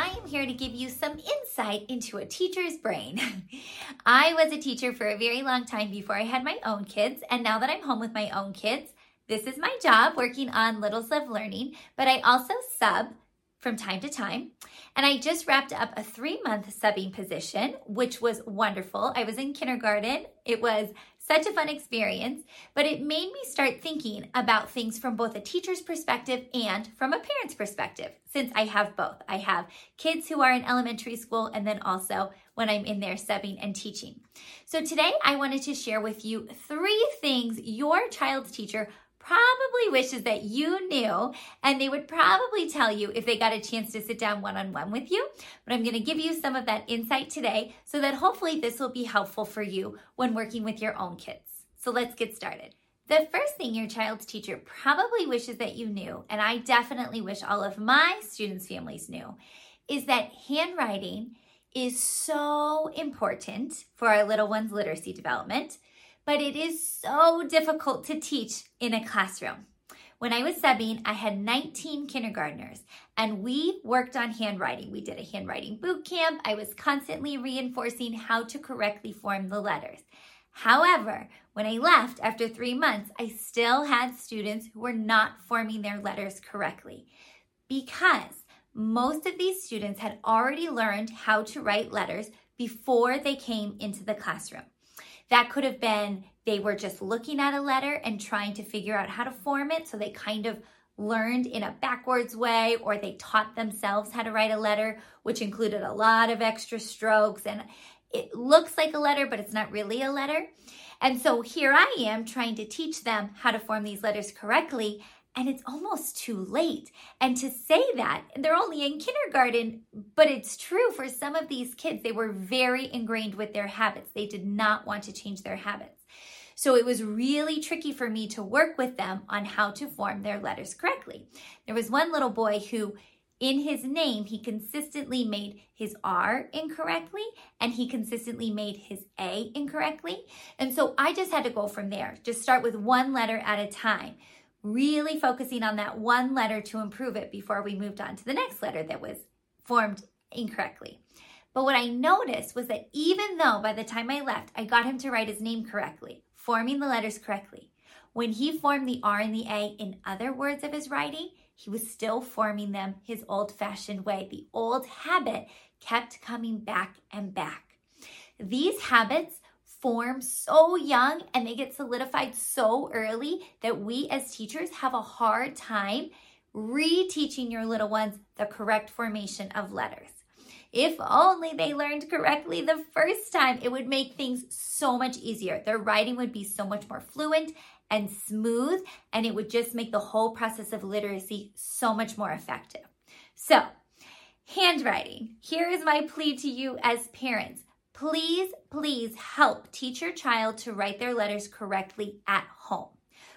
I am here to give you some insight into a teacher's brain. I was a teacher for a very long time before I had my own kids, and now that I'm home with my own kids, this is my job working on Littles Love Learning, but I also sub from time to time. And I just wrapped up a three month subbing position, which was wonderful. I was in kindergarten. It was such a fun experience, but it made me start thinking about things from both a teacher's perspective and from a parent's perspective, since I have both. I have kids who are in elementary school and then also when I'm in there subbing and teaching. So today I wanted to share with you three things your child's teacher probably wishes that you knew, and they would probably tell you if they got a chance to sit down one on one with you. But I'm going to give you some of that insight today so that hopefully this will be helpful for you when working with your own kids. So let's get started. The first thing your child's teacher probably wishes that you knew, and I definitely wish all of my students' families knew, is that handwriting is so important for our little ones' literacy development but it is so difficult to teach in a classroom. When I was subbing, I had 19 kindergartners and we worked on handwriting. We did a handwriting boot camp. I was constantly reinforcing how to correctly form the letters. However, when I left after three months, I still had students who were not forming their letters correctly because most of these students had already learned how to write letters before they came into the classroom. That could have been they were just looking at a letter and trying to figure out how to form it. So they kind of learned in a backwards way, or they taught themselves how to write a letter, which included a lot of extra strokes. And it looks like a letter, but it's not really a letter. And so here I am trying to teach them how to form these letters correctly and it's almost too late. And to say that, they're only in kindergarten, but it's true for some of these kids, they were very ingrained with their habits. They did not want to change their habits. So it was really tricky for me to work with them on how to form their letters correctly. There was one little boy who in his name, he consistently made his R incorrectly and he consistently made his A incorrectly. And so I just had to go from there, just start with one letter at a time really focusing on that one letter to improve it before we moved on to the next letter that was formed incorrectly. But what I noticed was that even though by the time I left, I got him to write his name correctly, forming the letters correctly, when he formed the R and the A in other words of his writing, he was still forming them his old fashioned way. The old habit kept coming back and back. These habits form so young and they get solidified so early that we as teachers have a hard time reteaching your little ones the correct formation of letters. If only they learned correctly the first time, it would make things so much easier. Their writing would be so much more fluent and smooth, and it would just make the whole process of literacy so much more effective. So, handwriting. Here is my plea to you as parents Please, please help teach your child to write their letters correctly at home.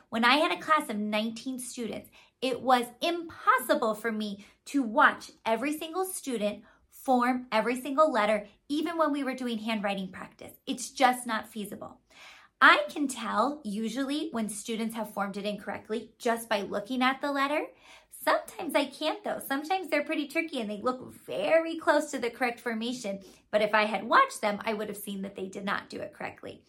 When I had a class of 19 students, it was impossible for me to watch every single student form every single letter, even when we were doing handwriting practice. It's just not feasible. I can tell usually when students have formed it incorrectly just by looking at the letter. Sometimes I can't though. Sometimes they're pretty tricky and they look very close to the correct formation. But if I had watched them, I would have seen that they did not do it correctly.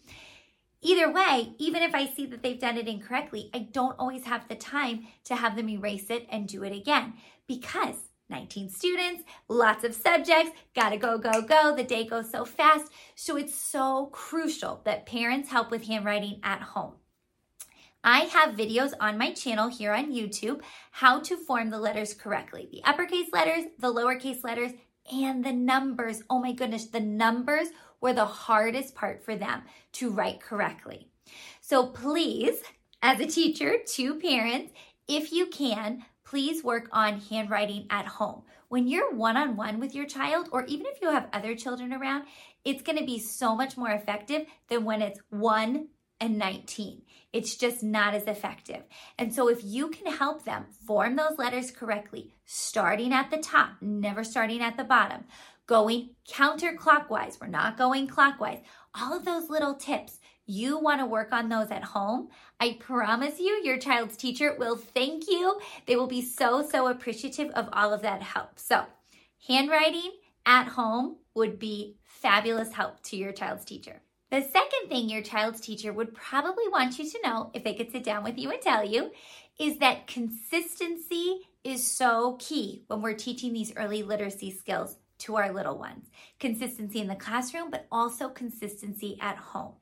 Either way, even if I see that they've done it incorrectly, I don't always have the time to have them erase it and do it again because 19 students, lots of subjects, gotta go, go, go. The day goes so fast. So it's so crucial that parents help with handwriting at home. I have videos on my channel here on YouTube how to form the letters correctly the uppercase letters, the lowercase letters, and the numbers. Oh my goodness, the numbers were the hardest part for them to write correctly. So please, as a teacher to parents, if you can, please work on handwriting at home. When you're one on one with your child, or even if you have other children around, it's going to be so much more effective than when it's one and 19. It's just not as effective. And so, if you can help them form those letters correctly, starting at the top, never starting at the bottom, going counterclockwise, we're not going clockwise, all of those little tips, you want to work on those at home. I promise you, your child's teacher will thank you. They will be so, so appreciative of all of that help. So, handwriting at home would be fabulous help to your child's teacher. The second thing your child's teacher would probably want you to know, if they could sit down with you and tell you, is that consistency is so key when we're teaching these early literacy skills to our little ones. Consistency in the classroom, but also consistency at home.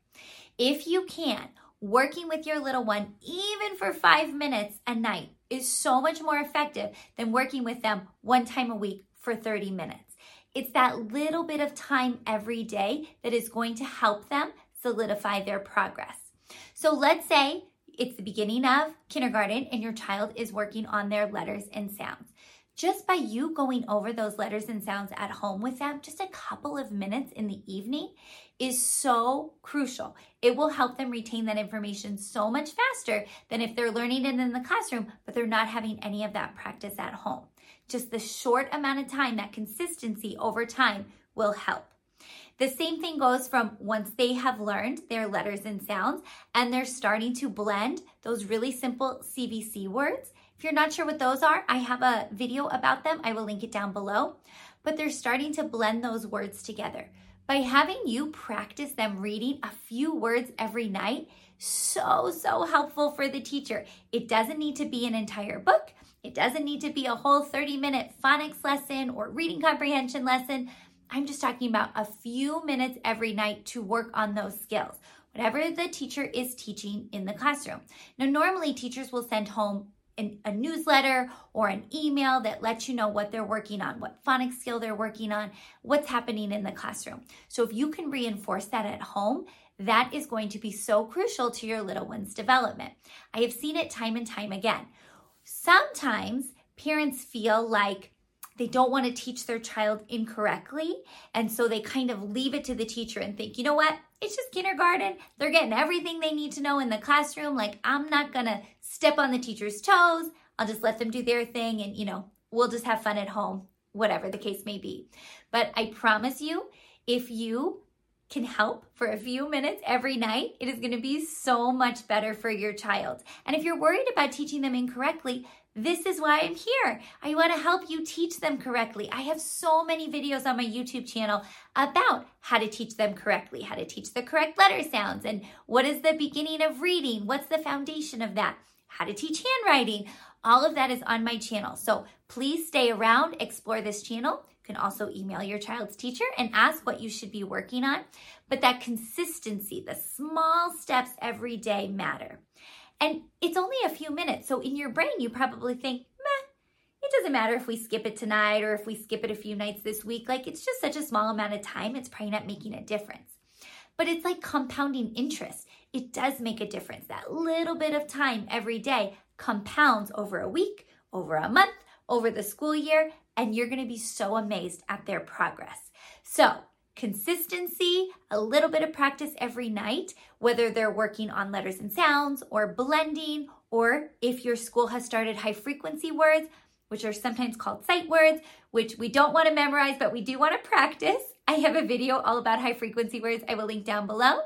If you can, working with your little one, even for five minutes a night, is so much more effective than working with them one time a week for 30 minutes. It's that little bit of time every day that is going to help them solidify their progress. So let's say it's the beginning of kindergarten and your child is working on their letters and sounds. Just by you going over those letters and sounds at home with them, just a couple of minutes in the evening is so crucial. It will help them retain that information so much faster than if they're learning it in the classroom, but they're not having any of that practice at home. Just the short amount of time, that consistency over time will help. The same thing goes from once they have learned their letters and sounds and they're starting to blend those really simple CVC words. If you're not sure what those are, I have a video about them. I will link it down below. But they're starting to blend those words together. By having you practice them reading a few words every night, so, so helpful for the teacher. It doesn't need to be an entire book. It doesn't need to be a whole 30 minute phonics lesson or reading comprehension lesson. I'm just talking about a few minutes every night to work on those skills, whatever the teacher is teaching in the classroom. Now, normally teachers will send home an, a newsletter or an email that lets you know what they're working on, what phonics skill they're working on, what's happening in the classroom. So, if you can reinforce that at home, that is going to be so crucial to your little one's development. I have seen it time and time again. Sometimes parents feel like they don't want to teach their child incorrectly. And so they kind of leave it to the teacher and think, you know what? It's just kindergarten. They're getting everything they need to know in the classroom. Like, I'm not going to step on the teacher's toes. I'll just let them do their thing and, you know, we'll just have fun at home, whatever the case may be. But I promise you, if you can help for a few minutes every night, it is going to be so much better for your child. And if you're worried about teaching them incorrectly, this is why I'm here. I want to help you teach them correctly. I have so many videos on my YouTube channel about how to teach them correctly, how to teach the correct letter sounds, and what is the beginning of reading, what's the foundation of that, how to teach handwriting. All of that is on my channel. So please stay around, explore this channel. You can also email your child's teacher and ask what you should be working on. But that consistency, the small steps every day matter. And it's only a few minutes. So in your brain, you probably think, meh, it doesn't matter if we skip it tonight or if we skip it a few nights this week. Like it's just such a small amount of time, it's probably not making a difference. But it's like compounding interest. It does make a difference. That little bit of time every day compounds over a week, over a month, over the school year, and you're to be so amazed at their progress. So, consistency, a little bit of practice every night, whether they're working on letters and sounds or blending, or if your school has started high frequency words, which are sometimes called sight words, which we don't want to memorize, but we do want to practice. I have a video all about high frequency words I will link down below.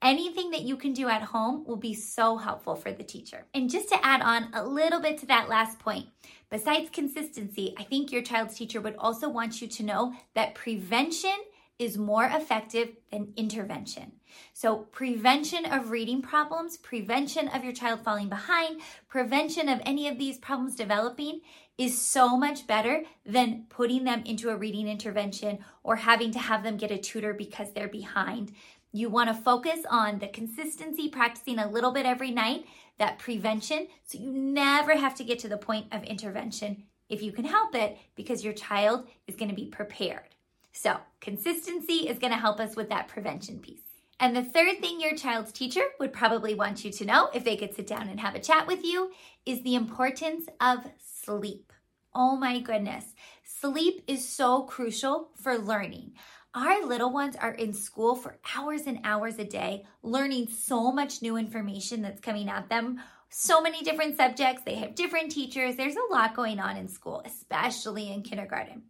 Anything that you can do at home will be so helpful for the teacher. And just to add on a little bit to that last point, besides consistency, I think your child's teacher would also want you to know that prevention is more effective than intervention. So, prevention of reading problems, prevention of your child falling behind, prevention of any of these problems developing is so much better than putting them into a reading intervention or having to have them get a tutor because they're behind. You want to focus on the consistency, practicing a little bit every night, that prevention, so you never have to get to the point of intervention if you can help it because your child is going to be prepared. So, consistency is going to help us with that prevention piece. And the third thing your child's teacher would probably want you to know if they could sit down and have a chat with you is the importance of sleep. Oh my goodness. Sleep is so crucial for learning. Our little ones are in school for hours and hours a day, learning so much new information that's coming at them. So many different subjects. They have different teachers. There's a lot going on in school, especially in kindergarten.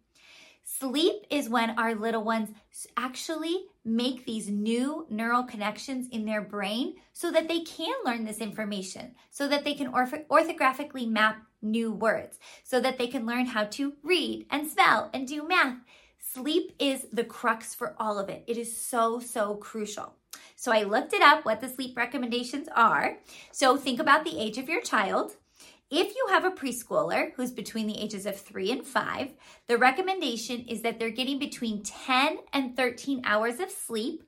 Sleep is when our little ones actually make these new neural connections in their brain so that they can learn this information, so that they can orth- orthographically map new words, so that they can learn how to read and spell and do math. Sleep is the crux for all of it. It is so, so crucial. So I looked it up what the sleep recommendations are. So think about the age of your child. If you have a preschooler who's between the ages of three and five, the recommendation is that they're getting between 10 and 13 hours of sleep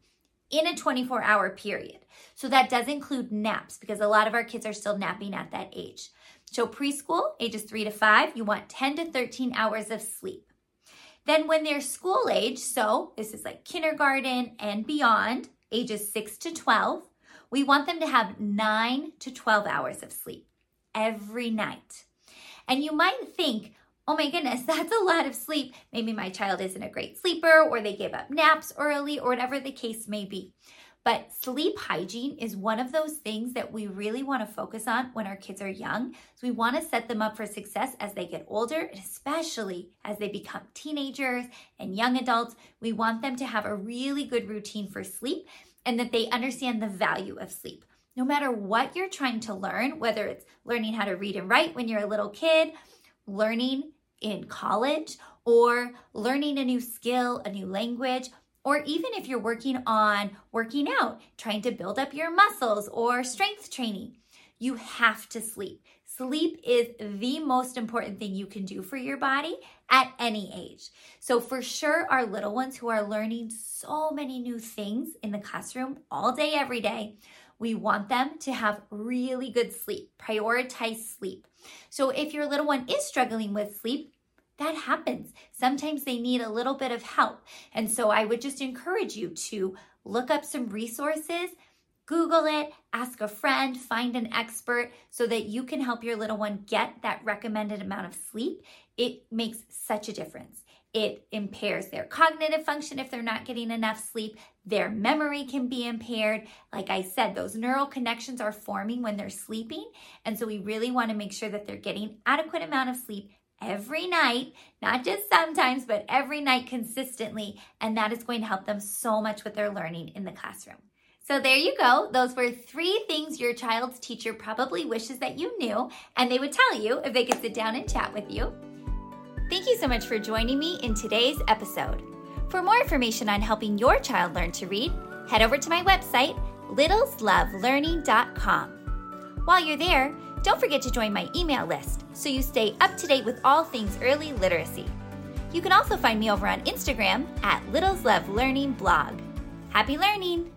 in a 24 hour period. So that does include naps because a lot of our kids are still napping at that age. So preschool, ages three to five, you want 10 to 13 hours of sleep. Then when they're school age, so this is like kindergarten and beyond, ages 6 to 12, we want them to have 9 to 12 hours of sleep every night. And you might think, oh my goodness, that's a lot of sleep. Maybe my child isn't a great sleeper, or they give up naps early, or whatever the case may be. But sleep hygiene is one of those things that we really want to focus on when our kids are young. So we want to set them up for success as they get older, and especially as they become teenagers and young adults. We want them to have a really good routine for sleep and that they understand the value of sleep. No matter what you're trying to learn, whether it's learning how to read and write when you're a little kid, learning in college, or learning a new skill, a new language, or even if you're working on working out, trying to build up your muscles or strength training, you have to sleep. Sleep is the most important thing you can do for your body at any age. So, for sure, our little ones who are learning so many new things in the classroom all day, every day, we want them to have really good sleep. Prioritize sleep. So, if your little one is struggling with sleep, that happens. Sometimes they need a little bit of help. And so I would just encourage you to look up some resources, Google it, ask a friend, find an expert so that you can help your little one get that recommended amount of sleep. It makes such a difference. It impairs their cognitive function if they're not getting enough sleep. Their memory can be impaired. Like I said, those neural connections are forming when they're sleeping. And so we really want to make sure that they're getting adequate amount of sleep every night, not just sometimes, but every night consistently. And that is going to help them so much with their learning in the classroom. So there you go. Those were three things your child's teacher probably wishes that you knew, and they would tell you if they could sit down and chat with you. Thank you so much for joining me in today's episode. For more information on helping your child learn to read, head over to my website, littleslovelearning.com. While you're there, don't forget to join my email list so you stay up to date with all things early literacy. You can also find me over on Instagram at Littles Love Learning Blog. Happy learning!